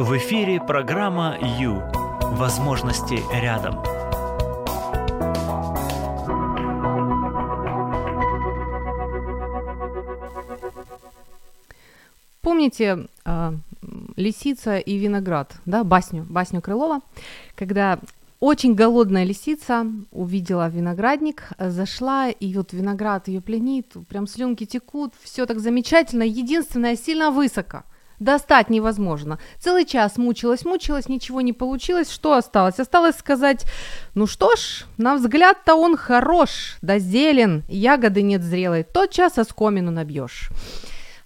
В эфире программа «Ю». Возможности рядом. Помните э, лисица и виноград, да, басню, басню Крылова, когда очень голодная лисица увидела виноградник, зашла, и вот виноград ее пленит, прям слюнки текут, все так замечательно, единственное, сильно высоко. Достать невозможно. Целый час мучилась, мучилась, ничего не получилось. Что осталось? Осталось сказать, ну что ж, на взгляд-то он хорош, да зелен, ягоды нет зрелой, тот час оскомину набьешь.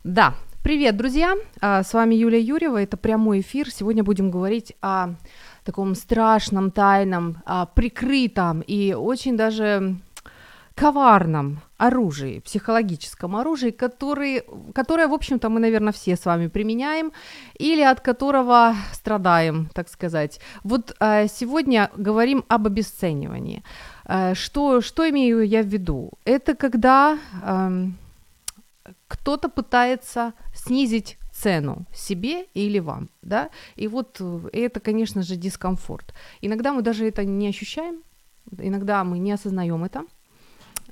Да, привет, друзья, а, с вами Юлия Юрьева, это прямой эфир. Сегодня будем говорить о таком страшном, тайном, а, прикрытом и очень даже коварном оружии, психологическом оружии, который, которое, в общем-то, мы, наверное, все с вами применяем или от которого страдаем, так сказать. Вот э, сегодня говорим об обесценивании. Э, что, что имею я в виду? Это когда э, кто-то пытается снизить цену себе или вам, да, и вот это, конечно же, дискомфорт. Иногда мы даже это не ощущаем, иногда мы не осознаем это,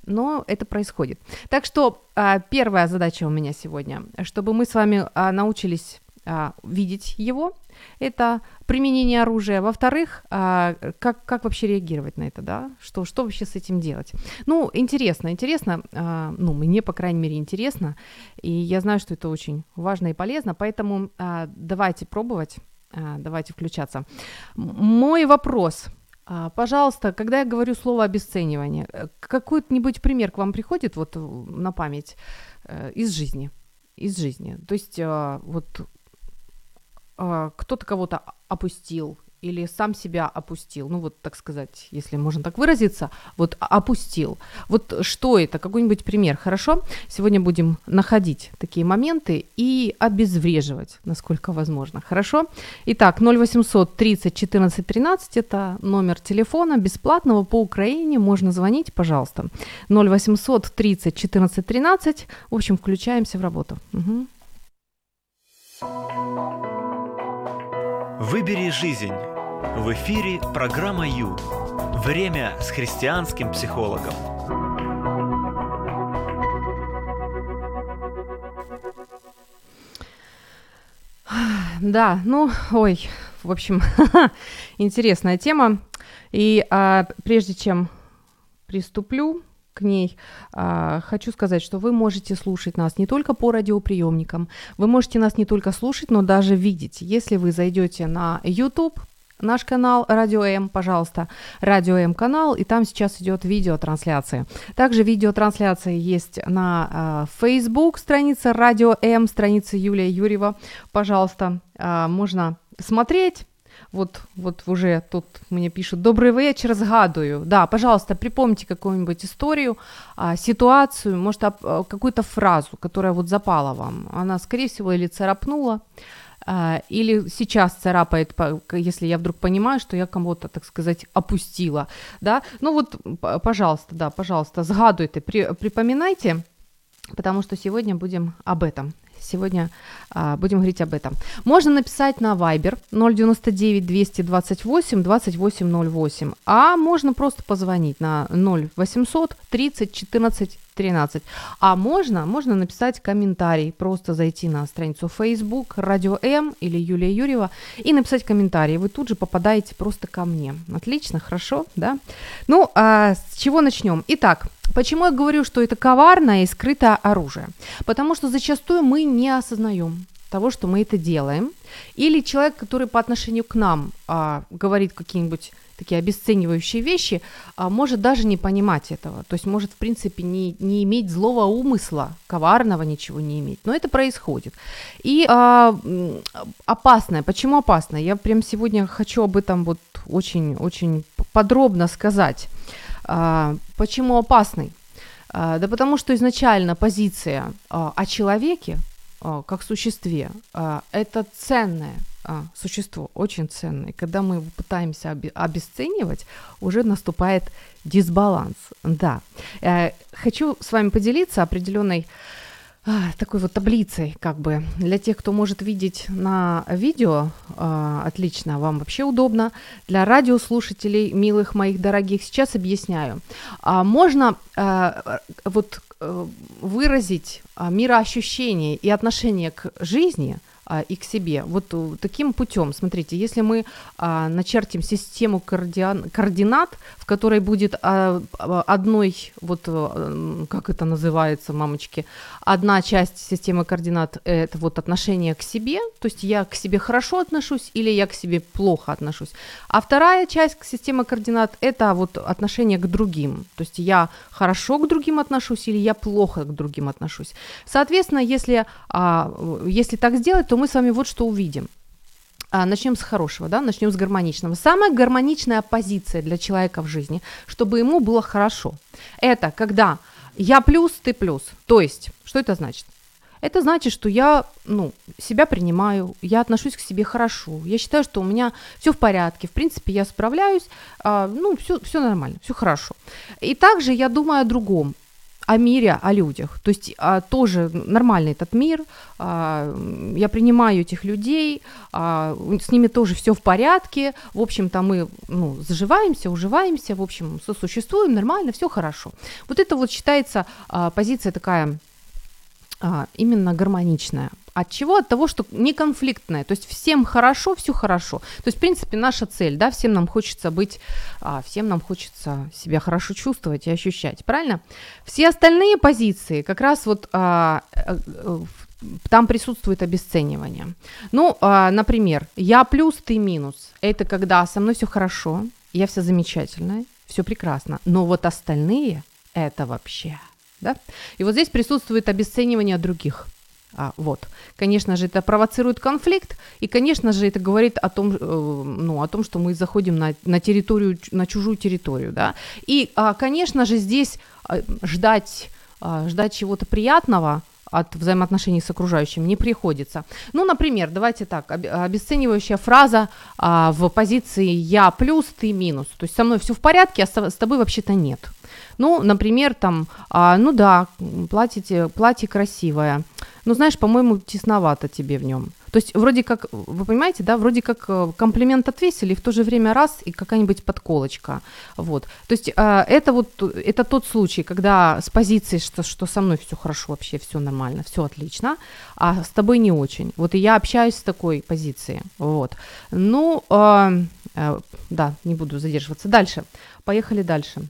но это происходит. Так что а, первая задача у меня сегодня, чтобы мы с вами а, научились а, видеть его, это применение оружия. Во-вторых, как, как вообще реагировать на это, да? Что, что вообще с этим делать? Ну, интересно, интересно, ну, мне, по крайней мере, интересно, и я знаю, что это очень важно и полезно, поэтому давайте пробовать, давайте включаться. Мой вопрос – а, пожалуйста, когда я говорю слово обесценивание, э, какой-нибудь пример к вам приходит вот на память э, из жизни, из жизни. То есть а, вот а, кто-то кого-то опустил, или сам себя опустил, ну вот так сказать, если можно так выразиться, вот опустил. Вот что это, какой-нибудь пример, хорошо? Сегодня будем находить такие моменты и обезвреживать, насколько возможно, хорошо? Итак, 0800 30 14 13 это номер телефона бесплатного по Украине, можно звонить, пожалуйста. 0800 30 14 13, в общем, включаемся в работу. Угу. Выбери жизнь. В эфире программа Ю. Время с христианским психологом. Да, ну, ой, в общем, интересная тема. И а, прежде чем приступлю к ней, а, хочу сказать, что вы можете слушать нас не только по радиоприемникам, вы можете нас не только слушать, но даже видеть. Если вы зайдете на YouTube, наш канал Радио М, пожалуйста, Радио М канал, и там сейчас идет видеотрансляция. Также видеотрансляция есть на э, Facebook странице Радио М, страница Юлия Юрьева, пожалуйста, э, можно смотреть, вот, вот уже тут мне пишут «Добрый вечер, згадую». Да, пожалуйста, припомните какую-нибудь историю, а, ситуацию, может, а, какую-то фразу, которая вот запала вам. Она, скорее всего, или царапнула, или сейчас царапает, если я вдруг понимаю, что я кому-то, так сказать, опустила, да, ну вот, пожалуйста, да, пожалуйста, згадуйте, при, припоминайте, потому что сегодня будем об этом. Сегодня а, будем говорить об этом. Можно написать на Viber 099 228 2808, а можно просто позвонить на 0800 30 14 13. А можно, можно написать комментарий, просто зайти на страницу Facebook, Радио М или Юлия Юрьева и написать комментарий. Вы тут же попадаете просто ко мне. Отлично, хорошо, да? Ну, а с чего начнем? Итак, Почему я говорю, что это коварное и скрытое оружие? Потому что зачастую мы не осознаем того, что мы это делаем. Или человек, который по отношению к нам а, говорит какие-нибудь такие обесценивающие вещи, а, может даже не понимать этого. То есть может, в принципе, не, не иметь злого умысла, коварного ничего не иметь. Но это происходит. И а, опасное. Почему опасное? Я прям сегодня хочу об этом вот очень-очень подробно сказать. А, почему опасный? А, да потому что изначально позиция а, о человеке, а, как существе, а, это ценное а, существо, очень ценное. Когда мы его пытаемся обесценивать, уже наступает дисбаланс. Да. Э, хочу с вами поделиться определенной такой вот таблицей, как бы. Для тех, кто может видеть на видео, э, отлично, вам вообще удобно. Для радиослушателей, милых моих дорогих, сейчас объясняю. А можно э, вот э, выразить мироощущение и отношение к жизни – а, и к себе. Вот э, таким путем, смотрите, если мы а, начертим систему координат, в которой будет а, одной, вот э, как это называется, мамочки, одна часть системы координат – это вот отношение к себе, то есть я к себе хорошо отношусь или я к себе плохо отношусь. А вторая часть системы координат – это вот отношение к другим, то есть я хорошо к другим отношусь или я плохо к другим отношусь. Соответственно, если, а, если так сделать, то мы с вами вот что увидим. А, начнем с хорошего, да, начнем с гармоничного. Самая гармоничная позиция для человека в жизни, чтобы ему было хорошо, это когда я плюс, ты плюс. То есть, что это значит? Это значит, что я ну, себя принимаю, я отношусь к себе хорошо, я считаю, что у меня все в порядке, в принципе, я справляюсь, а, ну, все, все нормально, все хорошо. И также я думаю о другом о мире, о людях. То есть а, тоже нормальный этот мир, а, я принимаю этих людей, а, с ними тоже все в порядке, в общем-то мы ну, заживаемся, уживаемся, в общем, сосуществуем нормально, все хорошо. Вот это вот считается а, позиция такая а, именно гармоничная. От чего? От того, что не конфликтная. То есть всем хорошо, все хорошо. То есть, в принципе, наша цель, да, всем нам хочется быть, а, всем нам хочется себя хорошо чувствовать и ощущать, правильно? Все остальные позиции как раз вот а, э, там присутствует обесценивание. Ну, а, например, я плюс, ты минус. Это когда со мной все хорошо, я вся замечательная, все прекрасно. Но вот остальные это вообще, да? И вот здесь присутствует обесценивание других. А, вот. Конечно же, это провоцирует конфликт, и, конечно же, это говорит о том, э, ну, о том что мы заходим на, на территорию, на чужую территорию, да. И, а, конечно же, здесь а, ждать, а, ждать чего-то приятного от взаимоотношений с окружающим не приходится. Ну, например, давайте так, обесценивающая фраза а, в позиции «я плюс, ты минус». То есть со мной все в порядке, а с тобой вообще-то нет. Ну, например, там, а, ну да, платье, платье красивое, ну, знаешь, по-моему, тесновато тебе в нем. То есть вроде как, вы понимаете, да, вроде как э, комплимент отвесили, и в то же время раз, и какая-нибудь подколочка. Вот. То есть э, это вот, это тот случай, когда с позиции, что, что со мной все хорошо, вообще все нормально, все отлично, а с тобой не очень. Вот и я общаюсь с такой позиции. Вот. Ну, э, э, да, не буду задерживаться. Дальше. Поехали дальше.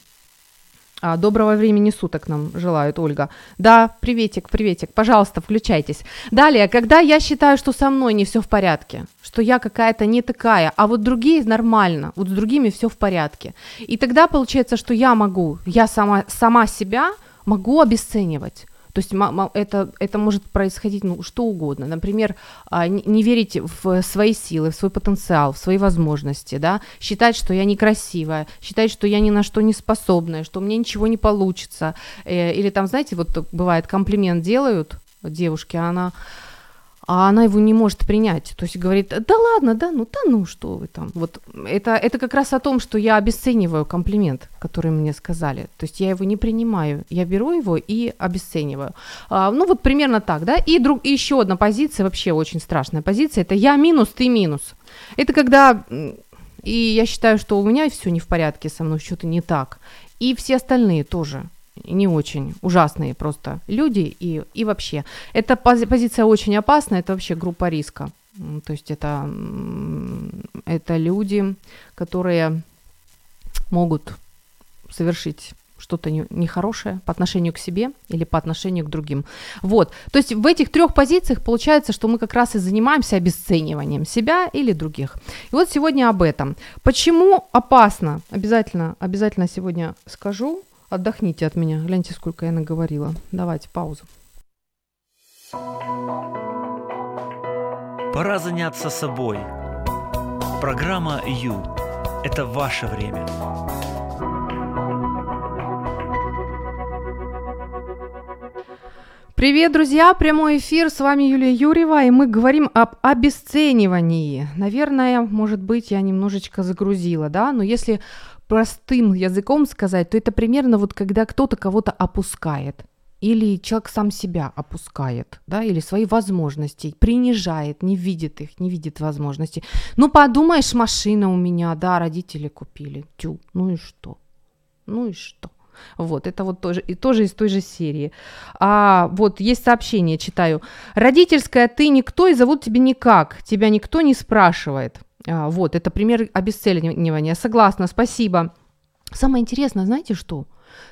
А, доброго времени суток нам желает Ольга. Да, приветик, приветик, пожалуйста, включайтесь. Далее, когда я считаю, что со мной не все в порядке, что я какая-то не такая, а вот другие нормально, вот с другими все в порядке. И тогда получается, что я могу, я сама, сама себя могу обесценивать. То есть это, это может происходить ну, что угодно. Например, а, не верить в свои силы, в свой потенциал, в свои возможности, да? считать, что я некрасивая, считать, что я ни на что не способная, что у меня ничего не получится. Э, или там, знаете, вот бывает комплимент делают девушке, а она а она его не может принять. То есть говорит, да ладно, да ну, да ну, что вы там. Вот это, это как раз о том, что я обесцениваю комплимент, который мне сказали. То есть я его не принимаю, я беру его и обесцениваю. А, ну вот примерно так, да. И, друг, и еще одна позиция, вообще очень страшная позиция, это я минус, ты минус. Это когда и я считаю, что у меня все не в порядке, со мной что-то не так. И все остальные тоже не очень ужасные просто люди и, и вообще. Эта позиция очень опасна, это вообще группа риска. То есть это, это люди, которые могут совершить что-то нехорошее по отношению к себе или по отношению к другим. Вот. То есть в этих трех позициях получается, что мы как раз и занимаемся обесцениванием себя или других. И вот сегодня об этом. Почему опасно? Обязательно, обязательно сегодня скажу. Отдохните от меня. Гляньте, сколько я наговорила. Давайте паузу. Пора заняться собой. Программа «Ю» – это ваше время. Привет, друзья! Прямой эфир. С вами Юлия Юрьева, и мы говорим об обесценивании. Наверное, может быть, я немножечко загрузила, да? Но если простым языком сказать, то это примерно вот когда кто-то кого-то опускает. или человек сам себя опускает, да, или свои возможности, принижает, не видит их, не видит возможностей. Ну, подумаешь, машина у меня, да, родители купили, тю, ну и что? Ну и что? Вот, это вот тоже, и тоже из той же серии. А вот есть сообщение, читаю. Родительская ты никто и зовут тебя никак, тебя никто не спрашивает. А, вот, это пример обесценивания. Согласна, спасибо. Самое интересное, знаете что?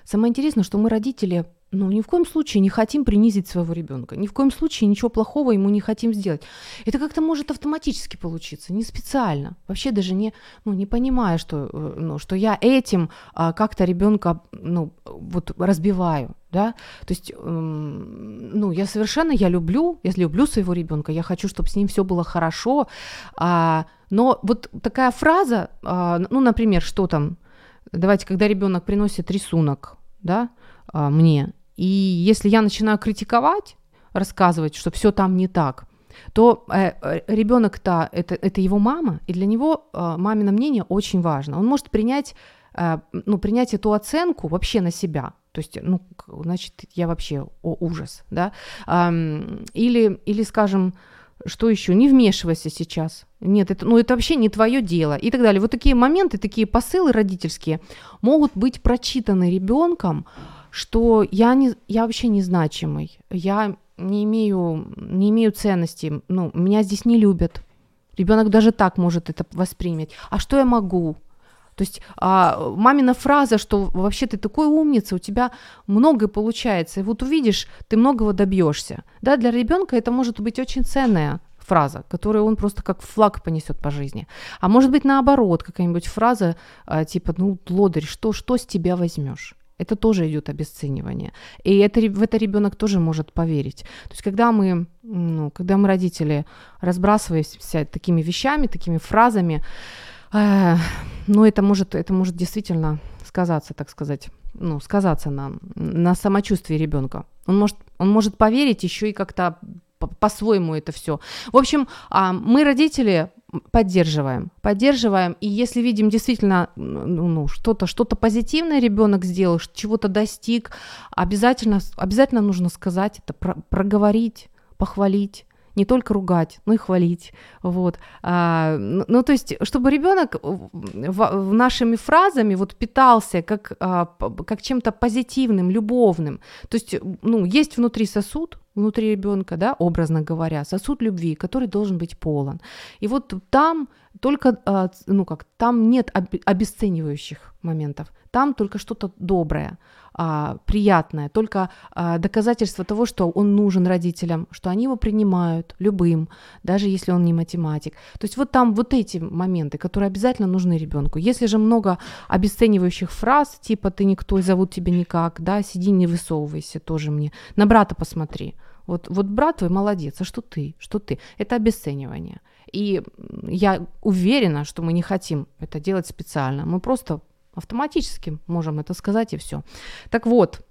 Самое интересное, что мы родители ну, ни в коем случае не хотим принизить своего ребенка, ни в коем случае ничего плохого ему не хотим сделать. Это как-то может автоматически получиться, не специально, вообще даже не, ну, не понимая, что, э, ну, что я этим а, как-то ребенка ну, вот разбиваю, да, то есть, эм, ну, я совершенно, я люблю, я люблю своего ребенка, я хочу, чтобы с ним все было хорошо, а, но вот такая фраза, а, ну, например, что там, давайте, когда ребенок приносит рисунок, да, а, мне, и если я начинаю критиковать, рассказывать, что все там не так, то э, э ребенок-то это, это его мама, и для него э, мамино мнение очень важно. Он может принять, э, ну, принять эту оценку вообще на себя. То есть, ну, значит, я вообще о, ужас, да. Эм, или, или, скажем, что еще? Не вмешивайся сейчас. Нет, это, ну, это вообще не твое дело. И так далее. Вот такие моменты, такие посылы родительские могут быть прочитаны ребенком что я, не, я вообще незначимый, я не имею, не имею ценности, ну, меня здесь не любят. Ребенок даже так может это воспринять. А что я могу? То есть а, мамина фраза, что вообще ты такой умница, у тебя многое получается, и вот увидишь, ты многого добьешься. Да, для ребенка это может быть очень ценная фраза, которую он просто как флаг понесет по жизни. А может быть наоборот, какая-нибудь фраза а, типа, ну, лодырь, что, что с тебя возьмешь? Это тоже идет обесценивание. И это, в это ребенок тоже может поверить. То есть, когда мы, ну, когда мы родители разбрасываемся такими вещами, такими фразами, э, ну, это может, это может действительно сказаться, так сказать, ну, сказаться на, на самочувствии ребенка. Он может, он может поверить еще и как-то по-своему это все. В общем, а, мы, родители, поддерживаем, поддерживаем, и если видим действительно ну, ну, что-то, что-то позитивное ребенок сделал, чего-то достиг, обязательно, обязательно нужно сказать это, про, проговорить, похвалить, не только ругать, но и хвалить, вот. А, ну, то есть, чтобы ребенок нашими фразами вот питался как, а, как чем-то позитивным, любовным. То есть, ну, есть внутри сосуд, внутри ребенка, да, образно говоря, сосуд любви, который должен быть полон. И вот там только, а, ну как, там нет обесценивающих моментов, там только что-то доброе, а, приятное, только а, доказательство того, что он нужен родителям, что они его принимают любым, даже если он не математик. То есть вот там вот эти моменты, которые обязательно нужны ребенку. Если же много обесценивающих фраз, типа ты никто, зовут тебя никак, да, сиди не высовывайся, тоже мне, на брата посмотри. Вот, вот брат твой молодец, а что ты? Что ты? Это обесценивание. И я уверена, что мы не хотим это делать специально. Мы просто автоматически можем это сказать и все. Так вот,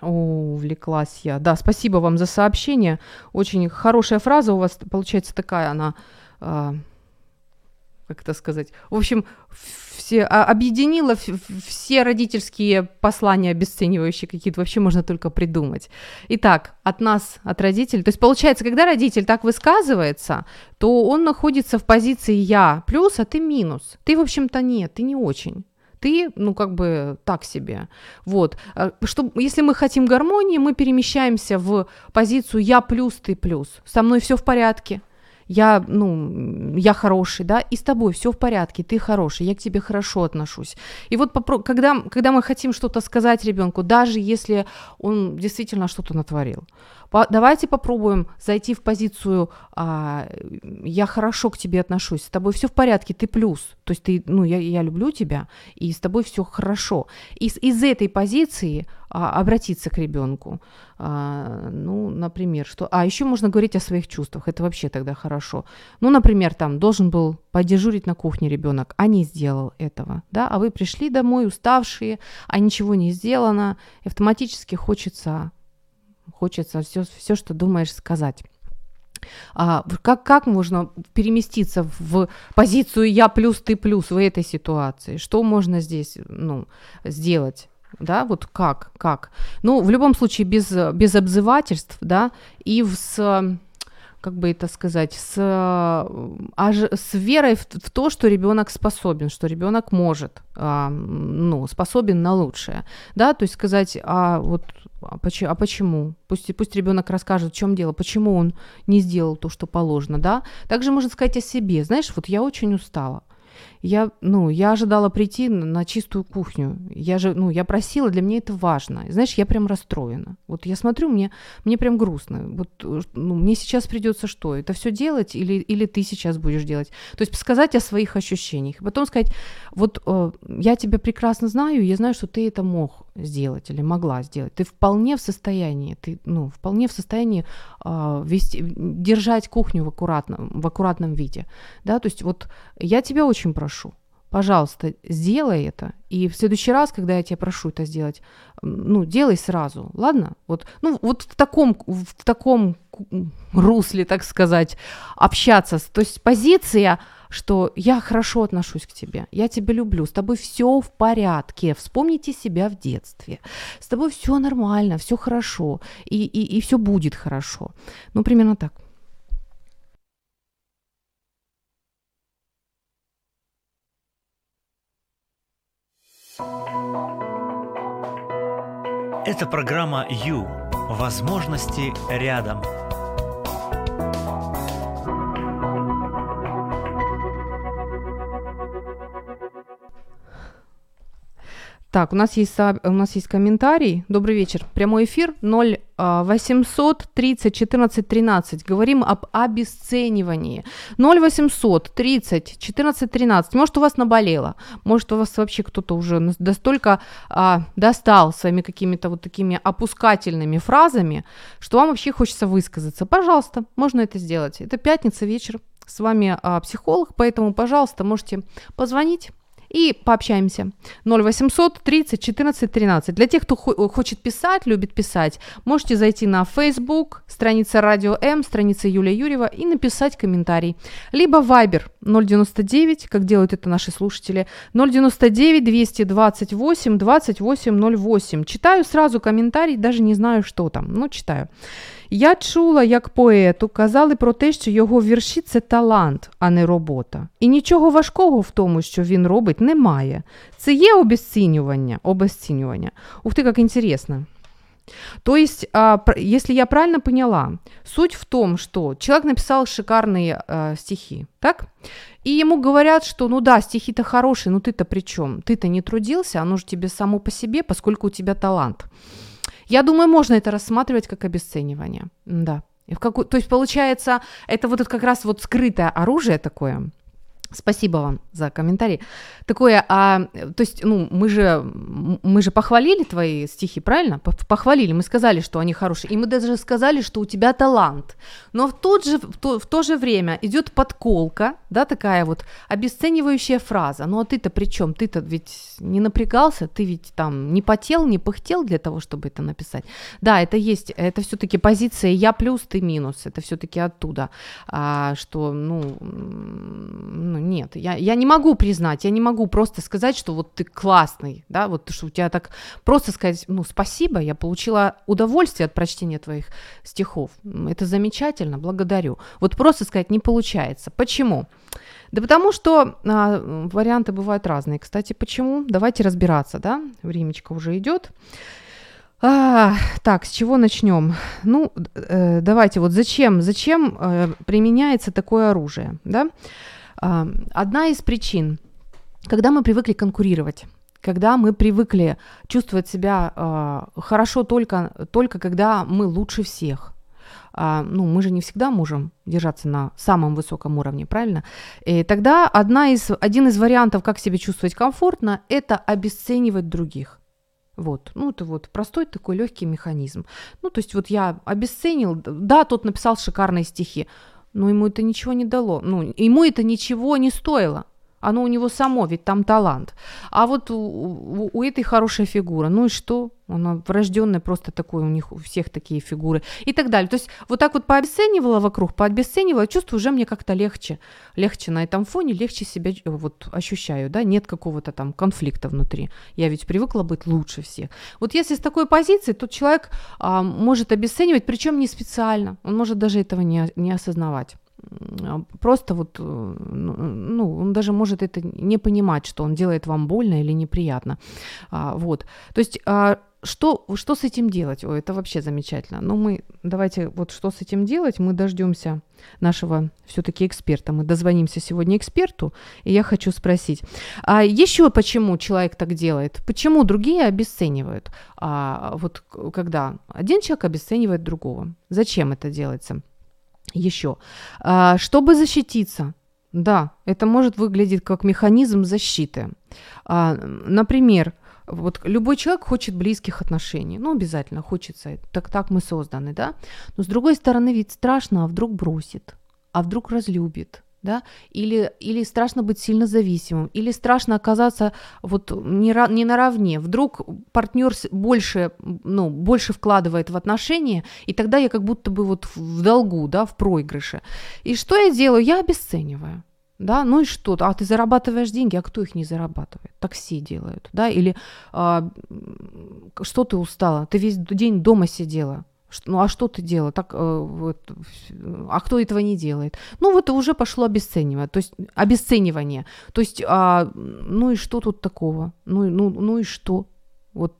увлеклась я. Да, спасибо вам за сообщение. Очень хорошая фраза у вас получается такая, она, э, как это сказать, в общем, все, а, объединила все родительские послания обесценивающие какие-то, вообще можно только придумать. Итак, от нас, от родителей, то есть получается, когда родитель так высказывается, то он находится в позиции «я плюс», а ты минус. Ты, в общем-то, нет, ты не очень ты, ну, как бы так себе. Вот. А, что, если мы хотим гармонии, мы перемещаемся в позицию «я плюс, ты плюс». Со мной все в порядке я, ну, я хороший, да, и с тобой все в порядке, ты хороший, я к тебе хорошо отношусь. И вот попро- когда, когда мы хотим что-то сказать ребенку, даже если он действительно что-то натворил, давайте попробуем зайти в позицию а, «я хорошо к тебе отношусь, с тобой все в порядке, ты плюс». То есть ты, ну, я, я люблю тебя, и с тобой все хорошо. Из, из этой позиции а, обратиться к ребенку. А, ну, например, что... А еще можно говорить о своих чувствах, это вообще тогда хорошо. Ну, например, там должен был подежурить на кухне ребенок, а не сделал этого, да, а вы пришли домой уставшие, а ничего не сделано, автоматически хочется хочется все, все что думаешь, сказать. А, как, как можно переместиться в позицию я плюс ты плюс в этой ситуации? Что можно здесь ну, сделать? да, вот как, как. Ну, в любом случае, без, без обзывательств, да, и с как бы это сказать, с, а, с верой в, в то, что ребенок способен, что ребенок может, а, ну, способен на лучшее, да, то есть сказать, а вот, а, почему, а почему? Пусть, пусть ребенок расскажет, в чем дело, почему он не сделал то, что положено, да. Также можно сказать о себе, знаешь, вот я очень устала, я, ну, я ожидала прийти на чистую кухню. Я же, ну, я просила, для меня это важно. знаешь, я прям расстроена. Вот я смотрю, мне, мне прям грустно. Вот, ну, мне сейчас придется что? Это все делать или, или ты сейчас будешь делать? То есть сказать о своих ощущениях. Потом сказать, вот э, я тебя прекрасно знаю, я знаю, что ты это мог сделать или могла сделать. Ты вполне в состоянии, ты, ну, вполне в состоянии э, вести, держать кухню в аккуратном, в аккуратном виде. Да, то есть вот я тебя очень прошу, пожалуйста, сделай это. И в следующий раз, когда я тебя прошу это сделать, ну, делай сразу, ладно? Вот, ну, вот в таком, в таком русле, так сказать, общаться. То есть позиция что я хорошо отношусь к тебе, я тебя люблю, с тобой все в порядке, вспомните себя в детстве, с тобой все нормально, все хорошо, и, и, и все будет хорошо. Ну, примерно так. Это программа «Ю». Возможности рядом. Так, у нас есть, у нас есть комментарий. Добрый вечер. Прямой эфир 0800 30 14 13. Говорим об обесценивании. 0800 30 14 13. Может, у вас наболело. Может, у вас вообще кто-то уже настолько а, достал своими какими-то вот такими опускательными фразами, что вам вообще хочется высказаться. Пожалуйста, можно это сделать. Это пятница вечер. С вами а, психолог, поэтому, пожалуйста, можете позвонить и пообщаемся. 0800 30 14 13. Для тех, кто хочет писать, любит писать, можете зайти на Facebook, страница Радио М, страница Юлия Юрьева и написать комментарий. Либо Viber 099, как делают это наши слушатели, 099 228 28 08. Читаю сразу комментарий, даже не знаю, что там, но читаю. Я чула, як поету казали про те, що його вірші це талант, а не робота. І нічого важкого в тому, що він робить, немає. Це є обесцінювання. обесцінювання. Ух ты, как интересно. То есть, а, если я правильно поняла, суть в том, что человек написал шикарные а, стихи, так? И ему говорят, что ну да, стихи-то хорошие, но ты-то при чем? Ты-то не трудился, оно же тебе само по себе, поскольку у тебя талант. Я думаю, можно это рассматривать как обесценивание. Да. В какую, то есть, получается, это вот как раз вот скрытое оружие такое, Спасибо вам за комментарий. Такое, а, то есть, ну, мы же, мы же похвалили твои стихи, правильно? Похвалили, мы сказали, что они хорошие, и мы даже сказали, что у тебя талант. Но в, тот же, в, то, в то же время идет подколка, да, такая вот обесценивающая фраза. Ну, а ты-то при чем? Ты-то ведь не напрягался, ты ведь там не потел, не пыхтел для того, чтобы это написать. Да, это есть, это все-таки позиция я плюс, ты минус, это все-таки оттуда, а, что, ну, ну нет, я, я не могу признать, я не могу просто сказать, что вот ты классный, да, вот что у тебя так просто сказать, ну, спасибо, я получила удовольствие от прочтения твоих стихов, это замечательно, благодарю. Вот просто сказать не получается. Почему? Да потому что а, варианты бывают разные. Кстати, почему? Давайте разбираться, да? Времечко уже идет. А, так, с чего начнем? Ну, э, давайте, вот зачем, зачем э, применяется такое оружие, да? Одна из причин, когда мы привыкли конкурировать, когда мы привыкли чувствовать себя э, хорошо только, только когда мы лучше всех. А, ну, мы же не всегда можем держаться на самом высоком уровне, правильно? И тогда одна из, один из вариантов, как себя чувствовать комфортно, это обесценивать других. Вот, ну это вот простой такой легкий механизм. Ну, то есть вот я обесценил, да, тот написал шикарные стихи, но ему это ничего не дало. Ну, ему это ничего не стоило. Оно у него само, ведь там талант. А вот у, у, у этой хорошая фигура. Ну и что? Она врожденная, просто такой, у них у всех такие фигуры. И так далее. То есть вот так вот пообесценивала вокруг, пообесценивала, чувствую, уже мне как-то легче. Легче на этом фоне, легче себя вот ощущаю, да, нет какого-то там конфликта внутри. Я ведь привыкла быть лучше всех. Вот если с такой позиции, то человек а, может обесценивать, причем не специально. Он может даже этого не, не осознавать. А, просто вот, э, ну, ну, он даже может это не понимать, что он делает вам больно или неприятно. А, вот. То есть а, что, что с этим делать? Ой, это вообще замечательно. Но ну, мы, давайте, вот что с этим делать? Мы дождемся нашего все-таки эксперта. Мы дозвонимся сегодня эксперту, и я хочу спросить, а еще почему человек так делает? Почему другие обесценивают? А, вот когда один человек обесценивает другого. Зачем это делается? Еще. А, чтобы защититься, да, это может выглядеть как механизм защиты. А, например, вот любой человек хочет близких отношений, ну, обязательно хочется, так, так мы созданы, да, но с другой стороны ведь страшно, а вдруг бросит, а вдруг разлюбит, да, или, или страшно быть сильно зависимым, или страшно оказаться вот не, не наравне, вдруг партнер больше, ну, больше вкладывает в отношения, и тогда я как будто бы вот в долгу, да, в проигрыше. И что я делаю? Я обесцениваю. Да, ну и что? А ты зарабатываешь деньги, а кто их не зарабатывает? Такси делают, да, или а, что ты устала? Ты весь день дома сидела, ну а что ты делала? Так, э, вот, а кто этого не делает? Ну вот уже пошло обесценивание, то есть обесценивание. То есть, а, ну и что тут такого? Ну, ну, ну и что? Вот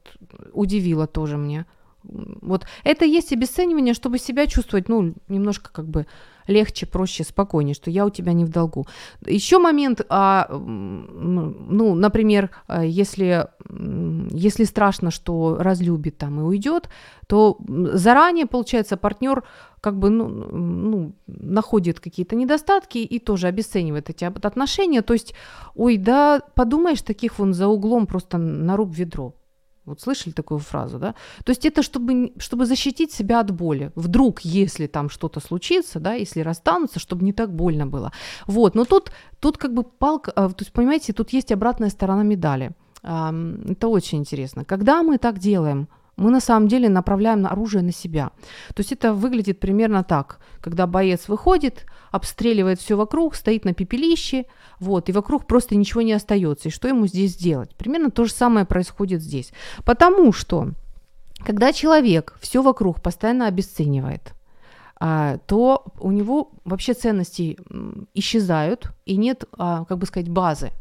удивило тоже мне. Вот это есть обесценивание, чтобы себя чувствовать, ну, немножко как бы легче, проще, спокойнее, что я у тебя не в долгу. Еще момент, а, ну, например, а, если, если страшно, что разлюбит там и уйдет, то заранее, получается, партнер как бы ну, ну, находит какие-то недостатки и тоже обесценивает эти отношения. То есть, ой, да, подумаешь, таких вон за углом просто наруб ведро. Вот слышали такую фразу, да? То есть это чтобы, чтобы защитить себя от боли. Вдруг, если там что-то случится, да, если расстанутся, чтобы не так больно было. Вот, но тут, тут как бы палка, а, то есть, понимаете, тут есть обратная сторона медали. Это очень интересно. Когда мы так делаем, мы на самом деле направляем оружие на себя. То есть это выглядит примерно так, когда боец выходит, обстреливает все вокруг, стоит на пепелище, вот, и вокруг просто ничего не остается. И что ему здесь делать? Примерно то же самое происходит здесь. Потому что, когда человек все вокруг постоянно обесценивает, а, то у него вообще ценности исчезают, и нет, а, как бы сказать, базы.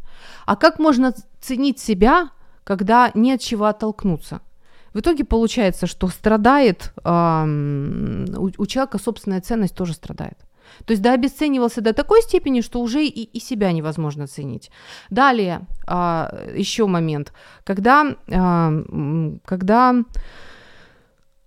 А как можно ценить себя, когда не от чего оттолкнуться? В итоге получается, что страдает, э, у, у человека собственная ценность тоже страдает. То есть да, обесценивался до такой степени, что уже и, и себя невозможно ценить. Далее, а, еще момент, когда, а, когда,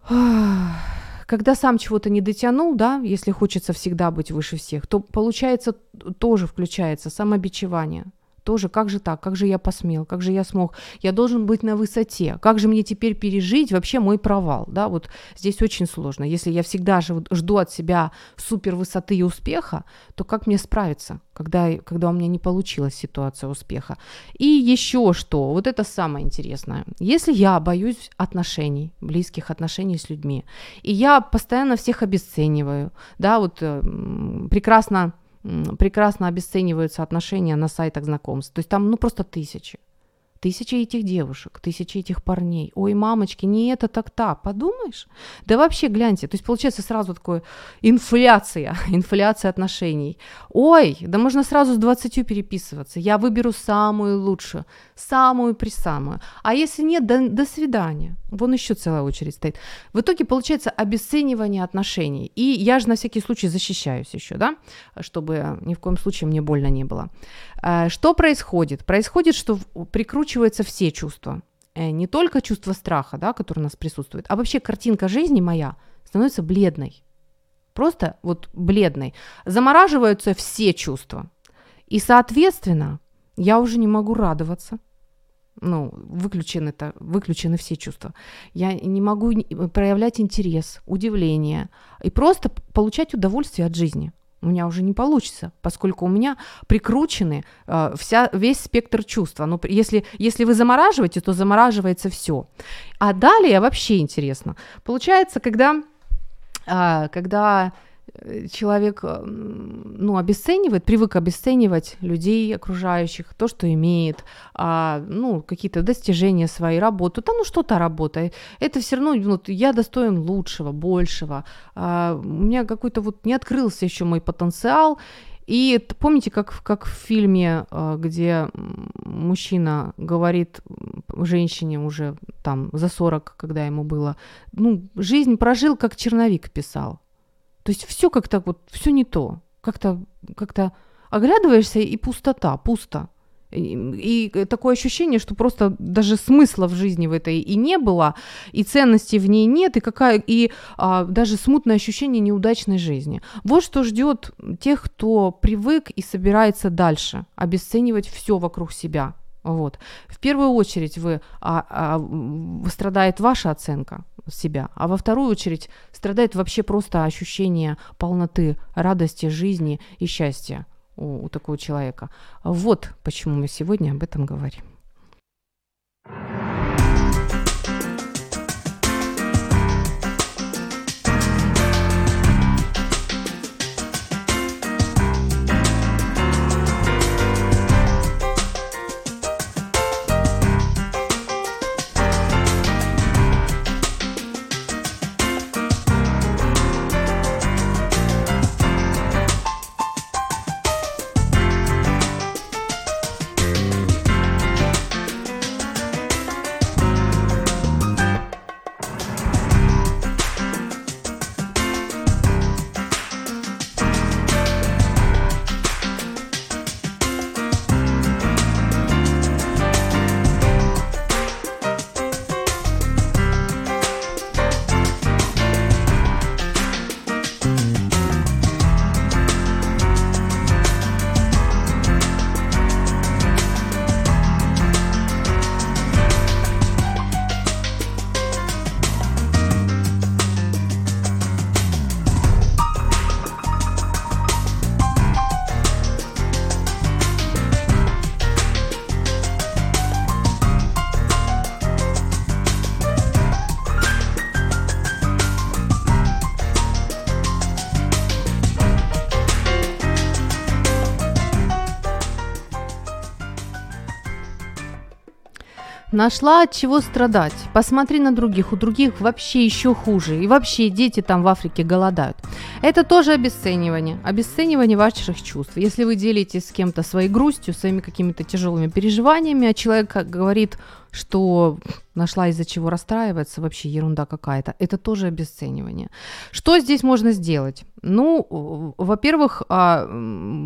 а, когда сам чего-то не дотянул, да, если хочется всегда быть выше всех, то получается тоже включается самобичевание тоже, как же так, как же я посмел, как же я смог, я должен быть на высоте, как же мне теперь пережить вообще мой провал, да, вот здесь очень сложно, если я всегда жду от себя супер высоты и успеха, то как мне справиться, когда, когда у меня не получилась ситуация успеха. И еще что, вот это самое интересное, если я боюсь отношений, близких отношений с людьми, и я постоянно всех обесцениваю, да, вот э, прекрасно прекрасно обесцениваются отношения на сайтах знакомств. То есть там ну просто тысячи. Тысячи этих девушек, тысячи этих парней. Ой, мамочки, не это так та, подумаешь? Да вообще, гляньте, то есть получается сразу такое инфляция, инфляция отношений. Ой, да можно сразу с 20 переписываться. Я выберу самую лучшую, самую присамую. А если нет, до, до свидания. Вон еще целая очередь стоит. В итоге получается обесценивание отношений. И я же на всякий случай защищаюсь еще, да, чтобы ни в коем случае мне больно не было. Э, что происходит? Происходит, что прикручиваются все чувства. Э, не только чувство страха, да, которое у нас присутствует, а вообще картинка жизни моя становится бледной. Просто вот бледной. Замораживаются все чувства. И, соответственно, я уже не могу радоваться. Ну, выключены, это, выключены все чувства. Я не могу проявлять интерес, удивление и просто получать удовольствие от жизни. у меня уже не получится, поскольку у меня прикручены э, вся, весь спектр чувства. Ну, если, если вы замораживаете, то замораживается все. А далее вообще интересно. Получается, когда, э, когда Э, человек, э, ну, обесценивает, привык обесценивать людей окружающих, то, что имеет, а, ну, какие-то достижения своей работы, там, ну, что-то работает. Это все равно, ну, я достоин лучшего, большего. А, у меня какой-то вот не открылся еще мой потенциал, и помните, как, как в фильме, э, где мужчина говорит женщине уже там за 40, когда ему было, ну, жизнь прожил, как черновик писал. То есть все как-то вот, все не то. Как-то, как-то оглядываешься и пустота, пусто. И, и такое ощущение, что просто даже смысла в жизни в этой и не было, и ценности в ней нет, и какая и а, даже смутное ощущение неудачной жизни. Вот что ждет тех, кто привык и собирается дальше обесценивать все вокруг себя. Вот. В первую очередь вы, а, а, страдает ваша оценка себя, а во вторую очередь страдает вообще просто ощущение полноты, радости, жизни и счастья у, у такого человека. Вот почему мы сегодня об этом говорим. Нашла от чего страдать. Посмотри на других, у других вообще еще хуже. И вообще дети там в Африке голодают. Это тоже обесценивание. Обесценивание ваших чувств. Если вы делитесь с кем-то своей грустью, своими какими-то тяжелыми переживаниями, а человек говорит, что нашла из-за чего расстраиваться, вообще ерунда какая-то. Это тоже обесценивание. Что здесь можно сделать? Ну, во-первых, а,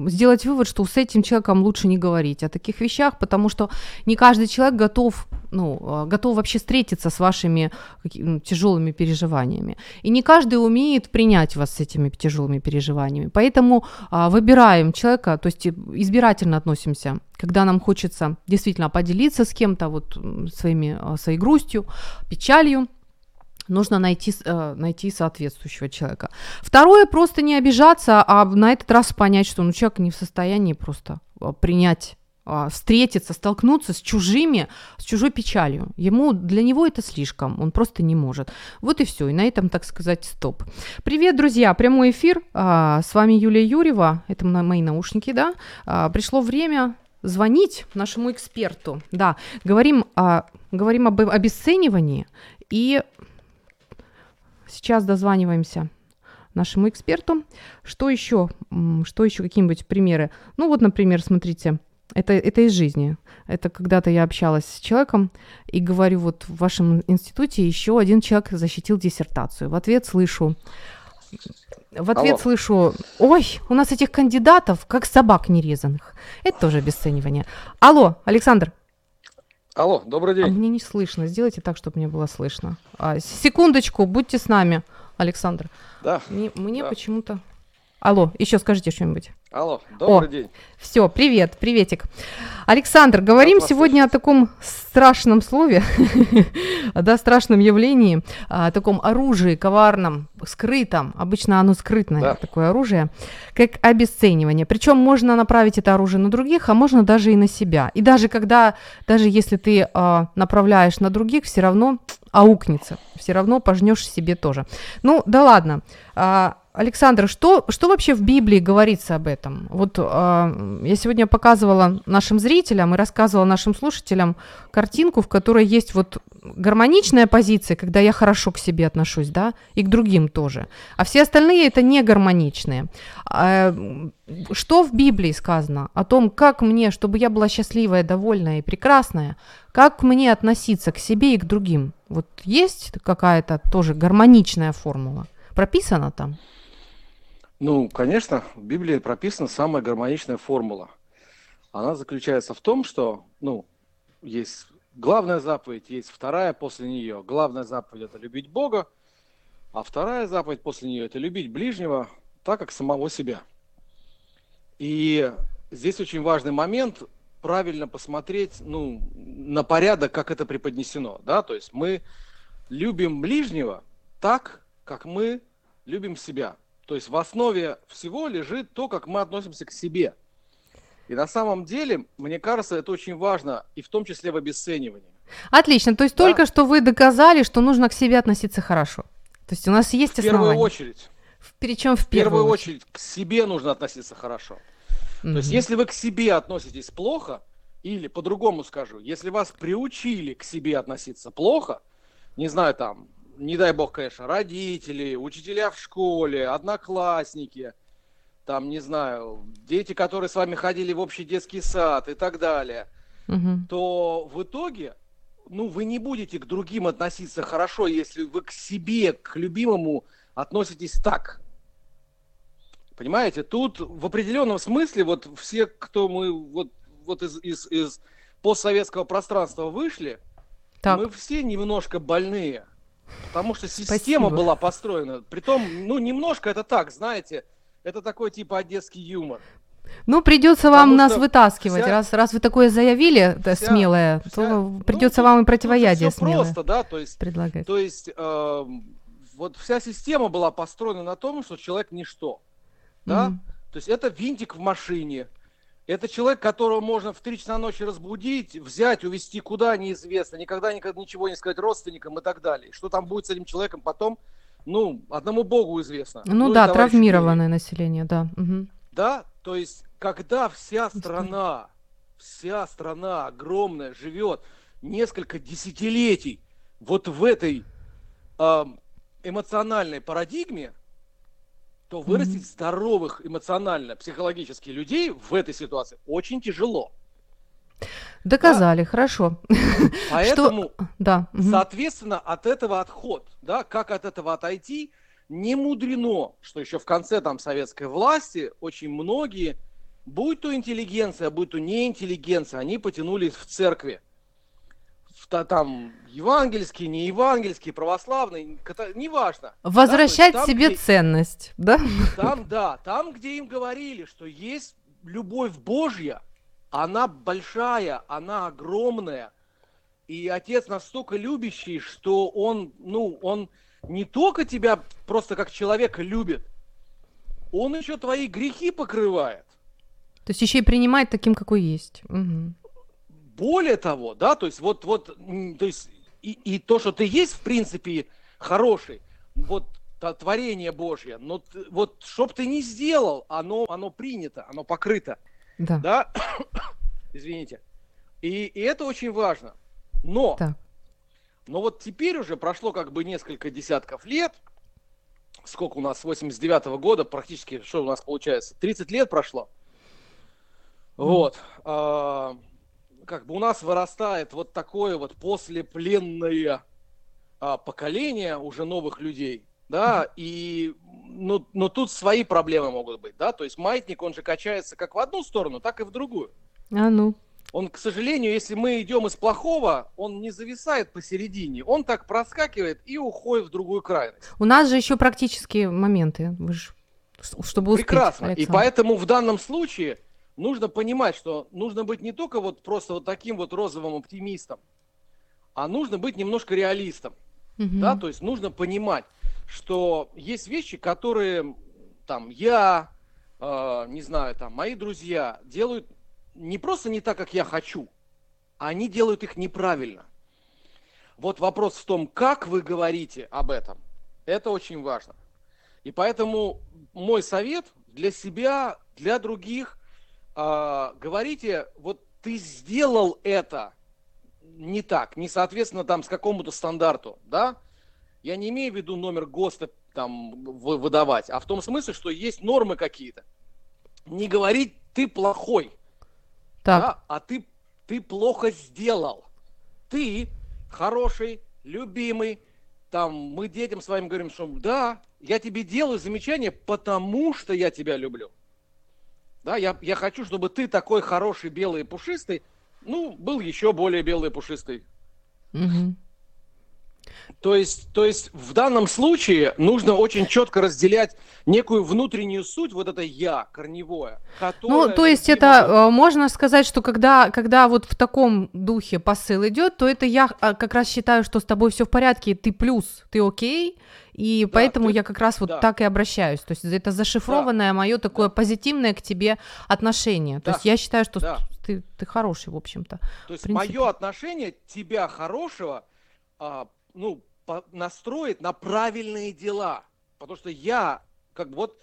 сделать вывод, что с этим человеком лучше не говорить о таких вещах, потому что не каждый человек готов, ну, а, готов вообще встретиться с вашими ну, тяжелыми переживаниями. И не каждый умеет принять вас с этими тяжелыми переживаниями. Поэтому а, выбираем человека, то есть избирательно относимся когда нам хочется действительно поделиться с кем-то вот своими, а, своей грустью, печалью, нужно найти, э, найти соответствующего человека. Второе, просто не обижаться, а на этот раз понять, что ну, человек не в состоянии просто а, принять встретиться, столкнуться с чужими, с чужой печалью. Ему, для него это слишком, он просто не может. Вот и все, и на этом, так сказать, стоп. Привет, друзья, прямой эфир, с вами Юлия Юрьева, это мои наушники, да, пришло время звонить нашему эксперту. Да, говорим, говорим об обесценивании и сейчас дозваниваемся нашему эксперту. Что еще? Что еще? Какие-нибудь примеры? Ну вот, например, смотрите, это, это из жизни. Это когда-то я общалась с человеком и говорю, вот в вашем институте еще один человек защитил диссертацию. В ответ слышу, в ответ Алло. слышу, ой, у нас этих кандидатов, как собак нерезанных. Это тоже обесценивание. Алло, Александр. Алло, добрый день. А мне не слышно. Сделайте так, чтобы мне было слышно. А, секундочку, будьте с нами, Александр. Да. Мне, мне да. почему-то... Алло, еще скажите что-нибудь. Алло, добрый О, день. Все, привет, приветик. Александр, говорим сегодня о таком страшном слове, да, страшном явлении, о таком оружии коварном, скрытом. Обычно оно скрытное, Да. такое оружие, как обесценивание. Причем можно направить это оружие на других, а можно даже и на себя. И даже когда, даже если ты а, направляешь на других, все равно аукнется, все равно пожнешь себе тоже. Ну, да ладно. А, Александр, что, что вообще в Библии говорится об этом? Вот а, я сегодня показывала нашим зрителям и рассказывала нашим слушателям картинку, в которой есть вот гармоничная позиция, когда я хорошо к себе отношусь, да, и к другим тоже. А все остальные это не гармоничные. А, м, что в Библии сказано о том, как мне, чтобы я была счастливая, довольная и прекрасная, как мне относиться к себе и к другим? Вот есть какая-то тоже гармоничная формула? Прописана там? Ну, конечно, в Библии прописана самая гармоничная формула. Она заключается в том, что, ну, есть главная заповедь, есть вторая после нее. Главная заповедь – это любить Бога, а вторая заповедь после нее – это любить ближнего так, как самого себя. И здесь очень важный момент – правильно посмотреть, ну, на порядок, как это преподнесено, да, то есть мы любим ближнего так, как мы любим себя. То есть в основе всего лежит то, как мы относимся к себе. И на самом деле, мне кажется, это очень важно, и в том числе в обесценивании. Отлично. То есть Да. только что вы доказали, что нужно к себе относиться хорошо. То есть у нас есть В первую основания. очередь, Причем в в первую очередь, к себе нужно относиться хорошо. То есть, если вы к себе относитесь плохо, или по-другому скажу, если вас приучили к себе относиться плохо, не знаю, там, не дай бог, конечно, родители, учителя в школе, одноклассники, там, не знаю, дети, которые с вами ходили в общий детский сад и так далее, Мгм. то в итоге, ну, вы не будете к другим относиться хорошо, если вы к себе, к любимому относитесь так. Понимаете, тут в определенном смысле вот все, кто мы вот, вот из, из, из постсоветского пространства вышли, Так. мы все немножко больные. Потому что система Спасибо. была построена. Притом, ну, немножко это так, знаете, это такой типа одесский юмор. Ну, придется вам Потому нас вытаскивать. вся- Раз, раз вы такое заявили, это Вся- смелое, вся- то ну, придется тут- вам и же противоядие смелое просто, да, то есть предлагать. То есть эм, вот вся система была построена на том, что человек ничто. Да? Мгм. То есть это винтик в машине. Это человек, которого можно в 3 часа ночи разбудить, взять, увезти куда неизвестно, никогда, никогда ничего не сказать родственникам и так далее. Что там будет с этим человеком потом, ну, одному богу известно. Ну и да, травмированное население, да. Ленину. Да, то есть когда вся страна, вся страна огромная живет несколько десятилетий вот в этой ам, эмоциональной парадигме, то вырастить здоровых эмоционально, психологически людей в этой ситуации очень тяжело. Доказали, хорошо. Поэтому, Да. мгм. соответственно, от этого отход, да, как от этого отойти, не мудрено, что еще в конце там советской власти очень многие, будь то интеллигенция, будь то не интеллигенция, они потянулись в церкви. Та- там евангельские, не евангельские, православные, ката- неважно. Возвращать Да, есть себе там, где- ценность, да? Там, да, там, где им говорили, что есть любовь Божья, она большая, она огромная, и Отец настолько любящий, что он, ну, он не только тебя просто как человека любит, он еще твои грехи покрывает. То есть еще и принимать таким, какой есть. Мгм. Более того, да, то есть вот, вот, то есть и, и то, что ты есть, в принципе, хороший, вот творение Божье, но вот чтоб ты не сделал, оно, оно принято, оно покрыто. Да. да, извините. И, и это очень важно. Но, Так. но вот теперь уже прошло как бы несколько десятков лет, сколько у нас, с 89 года, практически, что у нас получается, 30 лет прошло. Вот. Как бы у нас вырастает вот такое вот послепленное а, поколение уже новых людей, да, и но, но тут свои проблемы могут быть, да, то есть маятник, он же качается как в одну сторону, так и в другую. А ну. Он, к сожалению, если мы идем из плохого, он не зависает посередине, он так проскакивает и уходит в другую крайность. У нас же еще практические моменты. Вы же чтобы успеть. Прекрасно. Александр. И поэтому в данном случае нужно понимать, что нужно быть не только вот просто вот таким вот розовым оптимистом, а нужно быть немножко реалистом. Мгм. Да, то есть нужно понимать, что есть вещи, которые там я, э, не знаю, там мои друзья делают не просто не так, как я хочу, а они делают их неправильно. Вот вопрос в том, как вы говорите об этом. Это очень важно. И поэтому мой совет для себя, для других, э, говорите, вот ты сделал это не так, не соответственно там с какому-то стандарту, да? Я не имею в виду номер ГОСТа там вы- выдавать, а в том смысле, что есть нормы какие-то. Не говорить ты плохой, Так, да, а ты, ты плохо сделал. Ты хороший, любимый, там мы детям своим говорим, что да, я тебе делаю замечание, потому что я тебя люблю. Да, я, я хочу, чтобы ты такой хороший, белый пушистый, ну, был еще более белый пушистый. мгм. То есть, то есть в данном случае нужно очень четко разделять некую внутреннюю суть, вот это я, корневое. Ну, которое то есть это э, можно сказать, что когда, когда вот в таком духе посыл идет, то это я а, как раз считаю, что с тобой все в порядке, ты плюс, ты окей, и поэтому ты- я как раз вот да. так и обращаюсь. То есть это зашифрованное мое такое позитивное к тебе отношение. То Да. есть я считаю, что Да. ты, ты хороший, в общем-то. То есть мое отношение тебя хорошего, а, ну, настроит на правильные дела. Потому что я, как бы вот,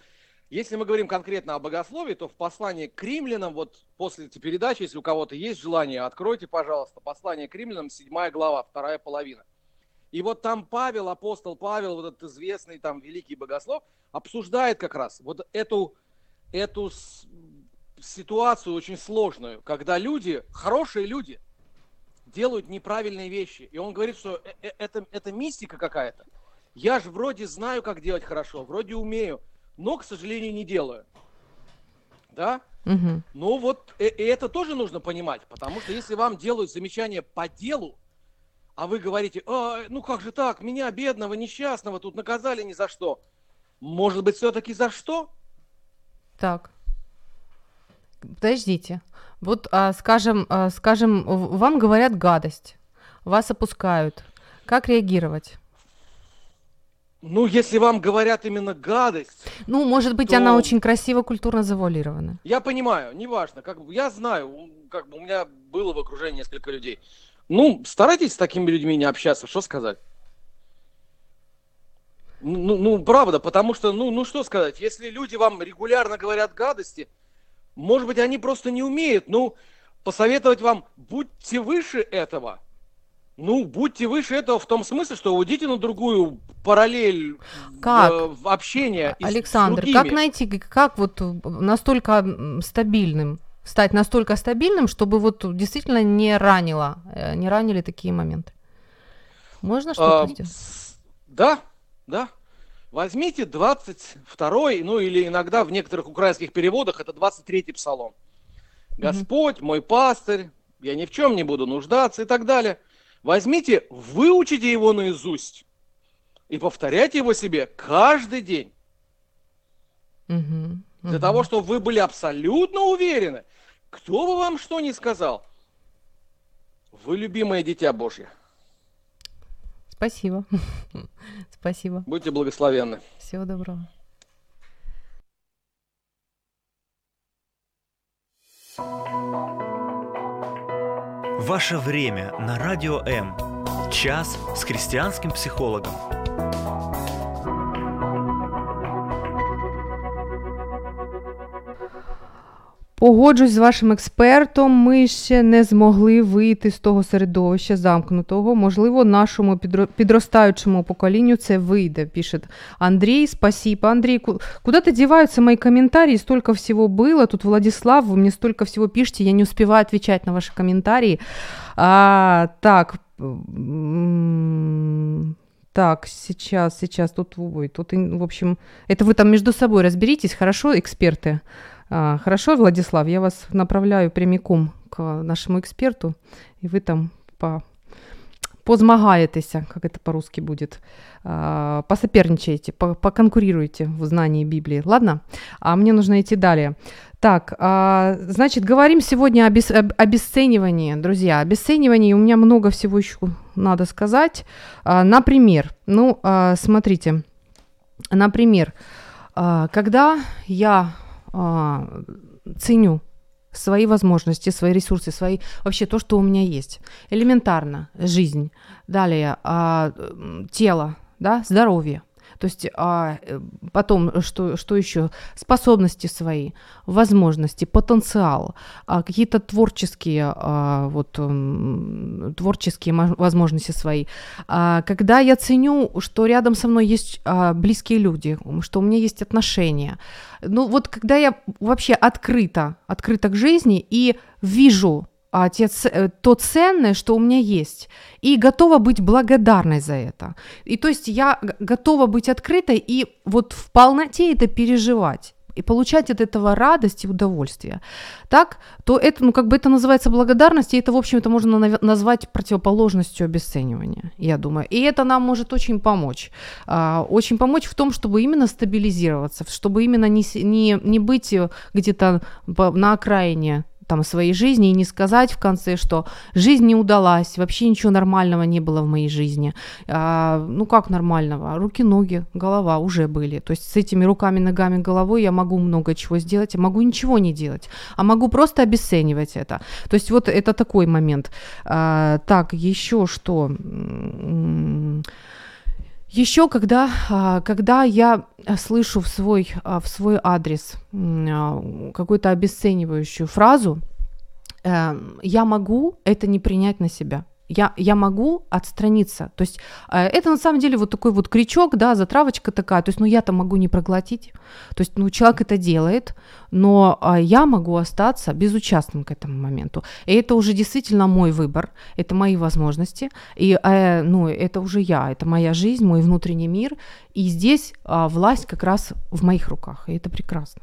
если мы говорим конкретно о богословии, то в послании к римлянам, вот после этой передачи, если у кого-то есть желание, откройте, пожалуйста, послание к римлянам, 7 глава, вторая половина. И вот там Павел, апостол Павел, вот этот известный там великий богослов, обсуждает как раз вот эту, эту ситуацию очень сложную, когда люди, хорошие люди, делают неправильные вещи. И он говорит, что э- э- это, это мистика какая-то. Я же вроде знаю, как делать хорошо, вроде умею, но, к сожалению, не делаю. Да? Мгм. Ну вот, э- и это тоже нужно понимать, потому что если вам делают замечания по делу, а вы говорите, «А, ну как же так, меня бедного, несчастного тут наказали ни за что. Может быть, все-таки за что? Так. Подождите. Вот, а, скажем, а, скажем, вам говорят гадость, вас опускают. Как реагировать? Ну, если вам говорят именно гадость, Ну, может быть, То- она очень красиво, культурно завуалирована. Я понимаю, неважно, как бы я знаю, как бы у меня было в окружении несколько людей. Ну, старайтесь с такими людьми не общаться, что сказать? Ну, ну, правда, потому что, ну, ну, что сказать, если люди вам регулярно говорят гадости, может быть, они просто не умеют, ну, посоветовать вам, будьте выше этого. Ну, будьте выше этого в том смысле, что уйдите на другую параллель в- Как? с- с Александр, как найти, как вот э, настолько стабильным, стать настолько стабильным, чтобы вот действительно не ранило, э, не ранили такие моменты? Можно что-то А, сделать? Да, да. Возьмите 22 ну или иногда в некоторых украинских переводах это 23-й псалом. Господь, мой пастырь, я ни в чем не буду нуждаться и так далее. Возьмите, выучите его наизусть и повторяйте его себе каждый день. Мгм, Для мгм. того, чтобы вы были абсолютно уверены, кто бы вам что ни сказал, вы любимое дитя Божье. Спасибо. Спасибо. Будьте благословенны. Всего доброго. Ваше время на Радио М. Час с христианским психологом. Погоджусь з вашим експертом. Ми ще не змогли вийти з того середовища замкнутого. Можливо, нашому підро- підростаючому поколінню це вийде, пише Андрей. Спасибо. Андрей, ку- куда ты деваются мои комментарии? Столько всего было. Тут Владислав, вы мне столько всего пишете, я не успеваю отвечать на ваши комментарии. А, так. м, Так, сейчас, сейчас, тут, ой, тут, и, в общем, это вы там между собой разберитесь, хорошо, эксперты? А, хорошо, Владислав, я вас направляю прямиком к нашему эксперту, и вы там по позмагаетеся, как это по-русски будет, а, посоперничаете, поконкурируете в знании Библии, ладно? А мне нужно идти далее. Так, а, значит, говорим сегодня об обесценивании, друзья. Обесценивании у меня много всего еще надо сказать. Например, ну, смотрите, например, когда я ценю свои возможности, свои ресурсы, свои вообще то, что у меня есть. Элементарно жизнь, далее а, тело, да, здоровье. То есть а, э, потом, что, что еще? Способности свои, возможности, потенциал, а, какие-то творческие, а, вот, творческие возможности свои. А, когда я ценю, что рядом со мной есть а, близкие люди, что у меня есть отношения. Ну вот когда я вообще открыта, открыта к жизни и вижу а, те, э, то ценное, что у меня есть, и готова быть благодарной за это. И то есть я готова быть открытой и вот в полноте это переживать и получать от этого радость и удовольствие, так, то это, ну, как бы это называется благодарность, и это, в общем, это можно назвать противоположностью обесценивания, я думаю. И это нам может очень помочь. А, очень помочь в том, чтобы именно стабилизироваться, чтобы именно не, не, не быть где-то на окраине там, своей жизни и не сказать в конце, что жизнь не удалась, вообще ничего нормального не было в моей жизни. А, ну как нормального? Руки, ноги, голова уже были. То есть с этими руками, ногами, головой я могу много чего сделать, а могу ничего не делать, а могу просто обесценивать это. То есть вот это такой момент. А, так, еще что? Еще когда, а, когда я слышу в свой, а, в свой адрес а, какую-то обесценивающую фразу, эм, я могу это не принять на себя я, я могу отстраниться. То есть э, это на самом деле вот такой вот крючок, да, затравочка такая. То есть, ну я-то могу не проглотить. То есть, ну человек это делает, но э, я могу остаться безучастным к этому моменту. И это уже действительно мой выбор, это мои возможности. И, э, ну, это уже я, это моя жизнь, мой внутренний мир. И здесь э, власть как раз в моих руках, и это прекрасно.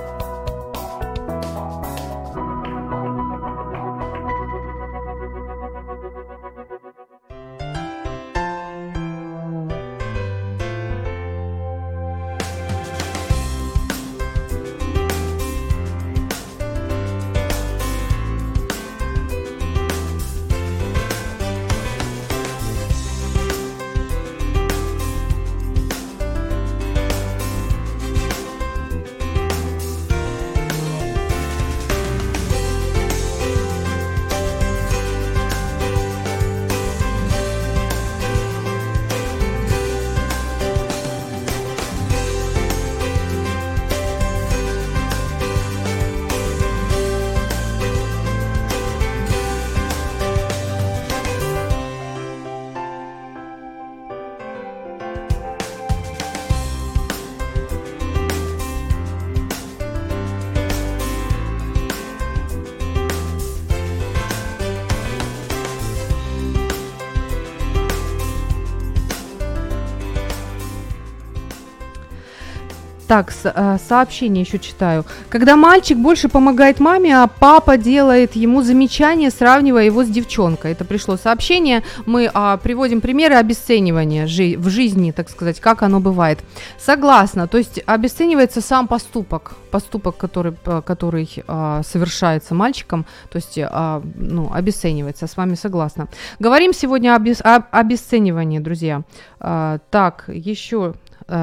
Так, э, сообщение еще читаю. Когда мальчик больше помогает маме, а папа делает ему замечание, сравнивая его с девчонкой. Это пришло сообщение. Мы а, приводим примеры обесценивания жи- в жизни, так сказать, как оно бывает. Согласна. То есть обесценивается сам поступок, поступок, который, который а, совершается мальчиком, то есть а, ну, обесценивается. С вами согласна. Говорим сегодня об, об обесценивании, друзья. А, так, еще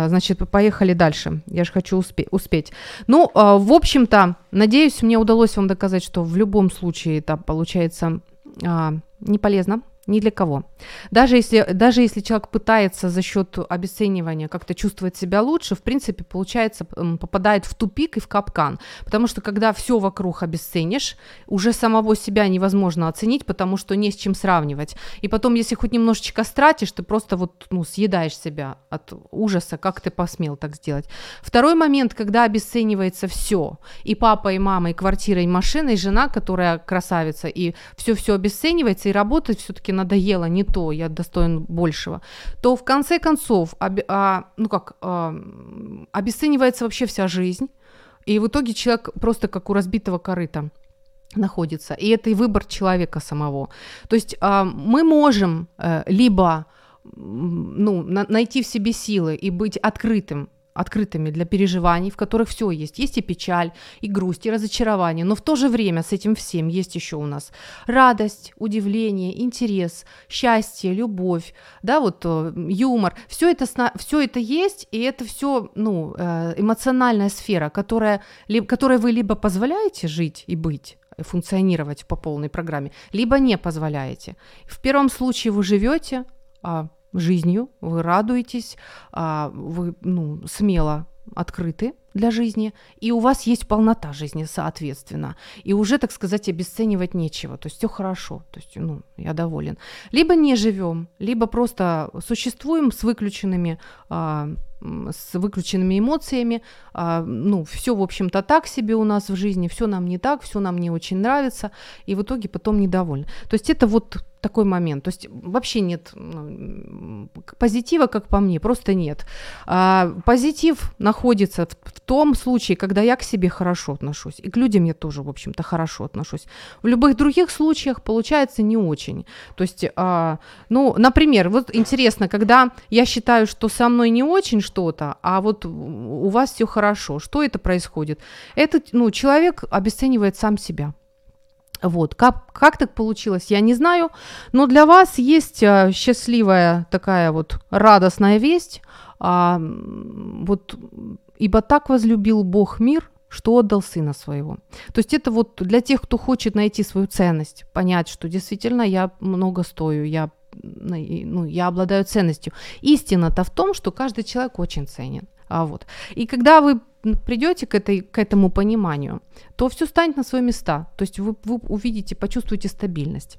значит, поехали дальше. Я же хочу успе- успеть. Ну, э, в общем-то, надеюсь, мне удалось вам доказать, что в любом случае это получается а, не полезно ни для кого. Даже если, даже если человек пытается за счет обесценивания как-то чувствовать себя лучше, в принципе, получается, попадает в тупик и в капкан. Потому что когда все вокруг обесценишь, уже самого себя невозможно оценить, потому что не с чем сравнивать. И потом, если хоть немножечко стратишь, ты просто вот ну, съедаешь себя от ужаса, как ты посмел так сделать. Второй момент, когда обесценивается все, и папа, и мама, и квартира, и машина, и жена, которая красавица, и все-все обесценивается, и работать все-таки надоело не то, я достоин большего, то в конце концов, об, а, ну как, а, обесценивается вообще вся жизнь, и в итоге человек просто как у разбитого корыта находится. И это и выбор человека самого. То есть а, мы можем а, либо ну, на, найти в себе силы и быть открытым открытыми для переживаний, в которых все есть. Есть и печаль, и грусть, и разочарование, но в то же время с этим всем есть еще у нас радость, удивление, интерес, счастье, любовь, да, вот э, юмор. Все это, все это есть, и это все ну, э, эмоциональная сфера, которая, которой вы либо позволяете жить и быть, функционировать по полной программе, либо не позволяете. В первом случае вы живете, а жизнью, вы радуетесь, а, вы ну, смело открыты для жизни, и у вас есть полнота жизни, соответственно. И уже, так сказать, обесценивать нечего. То есть все хорошо, то есть, ну, я доволен. Либо не живем, либо просто существуем с выключенными а, с выключенными эмоциями, а, ну, все, в общем-то, так себе у нас в жизни, все нам не так, все нам не очень нравится, и в итоге потом недовольны. То есть это вот такой момент. То есть вообще нет ну, позитива, как по мне, просто нет. А, позитив находится в, в том случае, когда я к себе хорошо отношусь, и к людям я тоже, в общем-то, хорошо отношусь. В любых других случаях получается не очень. То есть, а, ну, например, вот интересно, когда я считаю, что со мной не очень что-то, а вот у вас все хорошо, что это происходит? Это, ну, человек обесценивает сам себя. Вот, как, как так получилось, я не знаю, но для вас есть а, счастливая такая вот радостная весть, а, вот, ибо так возлюбил Бог мир, что отдал сына своего. То есть это вот для тех, кто хочет найти свою ценность, понять, что действительно я много стою, я ну, я обладаю ценностью. Истина-то в том, что каждый человек очень ценен. А вот. И когда вы придете к, этой, к этому пониманию, то все станет на свои места. То есть вы, вы увидите, почувствуете стабильность.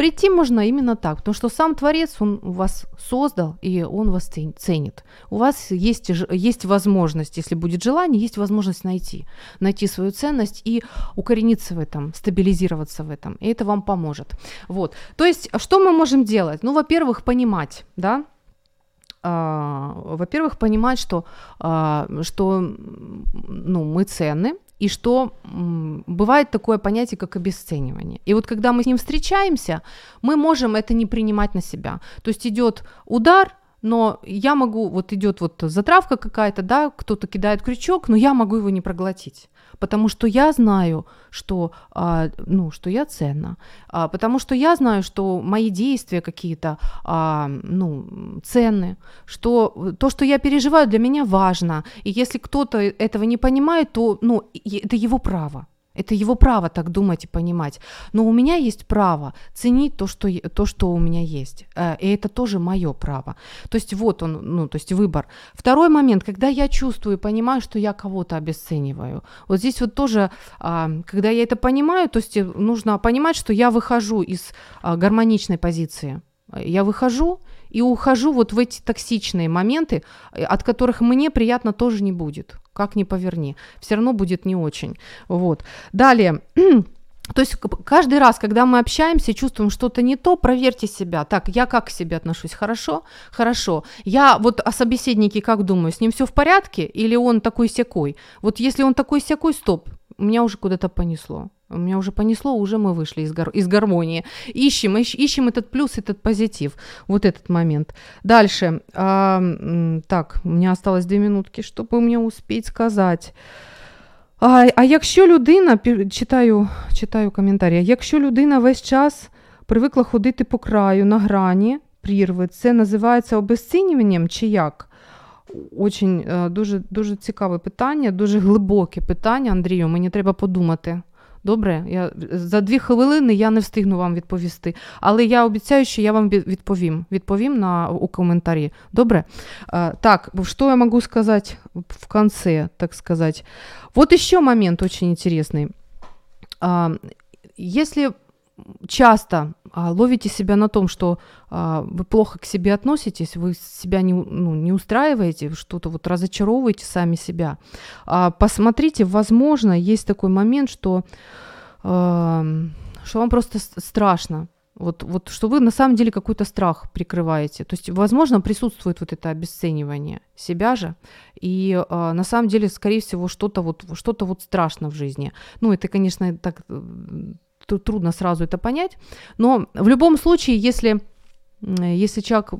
Прийти можно именно так, потому что сам Творец, он вас создал, и он вас ценит. У вас есть, есть возможность, если будет желание, есть возможность найти, найти свою ценность и укорениться в этом, стабилизироваться в этом, и это вам поможет. Вот. То есть, что мы можем делать? Ну, во-первых, понимать, да, а, во-первых, понимать, что, а, что ну, мы ценны, и что бывает такое понятие, как обесценивание. И вот когда мы с ним встречаемся, мы можем это не принимать на себя. То есть идет удар, но я могу, вот идет вот затравка какая-то, да, кто-то кидает крючок, но я могу его не проглотить потому что я знаю, что, а, ну, что я ценна, а, потому что я знаю, что мои действия какие-то а, ну, ценны, что то, что я переживаю, для меня важно, и если кто-то этого не понимает, то ну, это его право. Это его право так думать и понимать. Но у меня есть право ценить то, что, то, что у меня есть. Э, и это тоже мое право. То есть вот он, ну, то есть выбор. Второй момент, когда я чувствую и понимаю, что я кого-то обесцениваю. Вот здесь вот тоже, а, когда я это понимаю, то есть нужно понимать, что я выхожу из а, гармоничной позиции. Я выхожу и ухожу вот в эти токсичные моменты, э, от которых мне приятно тоже не будет. Как ни поверни, все равно будет не очень. Вот. Далее. То есть каждый раз, когда мы общаемся, чувствуем что-то не то, проверьте себя. Так, я как к себе отношусь? Хорошо? Хорошо. Я вот о собеседнике как думаю, с ним все в порядке или он такой секой? Вот если он такой секой, стоп, меня уже куда-то понесло. У меня уже понесло, уже мы вышли из, гар- из гармонии. Ищем, ищ- ищем этот плюс, этот позитив. Вот этот момент. Дальше. А, так, у меня осталось две минутки, чтобы мне успеть сказать. А а якщо людина, читаю читаю коментарі, якщо людина весь час привикла ходити по краю на грані прірви, це називається обезцінюванням чи як? Очень дуже дуже цікаве питання, дуже глибоке питання, Андрію. Мені треба подумати. Добре, я за дві хвилини я не встигну вам відповісти. Але я обіцяю, що я вам відповім. Відповім на, у коментарі. Добре? А, так, что я могу сказать в конце, так сказать. Вот еще момент очень интересный. А, если часто а, ловите себя на том, что а, вы плохо к себе относитесь, вы себя не, ну, не устраиваете, что-то вот разочаровываете сами себя, а, посмотрите, возможно, есть такой момент, что, а, что вам просто страшно Вот, вот что вы на самом деле какой-то страх прикрываете. То есть, возможно, присутствует вот это обесценивание себя же. И э, на самом деле, скорее всего, что-то вот, что-то вот страшно в жизни. Ну, это, конечно, так трудно сразу это понять. Но в любом случае, если если человек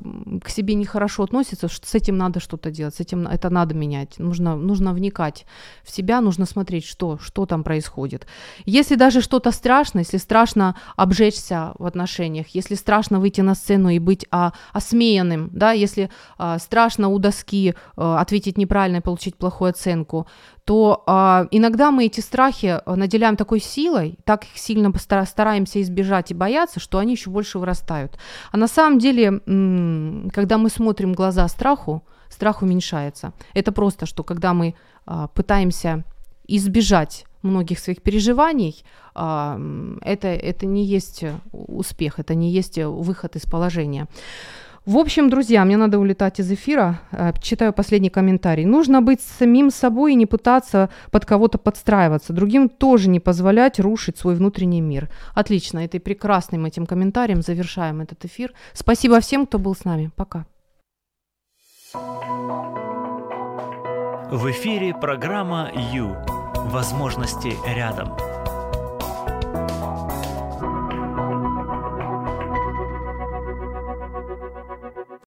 к себе нехорошо относится, с этим надо что-то делать, с этим это надо менять. Нужно, нужно вникать в себя, нужно смотреть, что, что там происходит. Если даже что-то страшно, если страшно обжечься в отношениях, если страшно выйти на сцену и быть а, осмеянным, да, если а, страшно у доски а, ответить неправильно и получить плохую оценку, то а, иногда мы эти страхи а, наделяем такой силой, так их сильно стараемся избежать и бояться, что они еще больше вырастают. А на самом деле, когда мы смотрим глаза страху, страх уменьшается. Это просто, что когда мы а, пытаемся избежать многих своих переживаний, а, это, это не есть успех, это не есть выход из положения. В общем, друзья, мне надо улетать из эфира. Э, читаю последний комментарий. Нужно быть самим собой и не пытаться под кого-то подстраиваться. Другим тоже не позволять рушить свой внутренний мир. Отлично. Этой прекрасным этим комментарием завершаем этот эфир. Спасибо всем, кто был с нами. Пока. В эфире программа «Ю». Возможности рядом.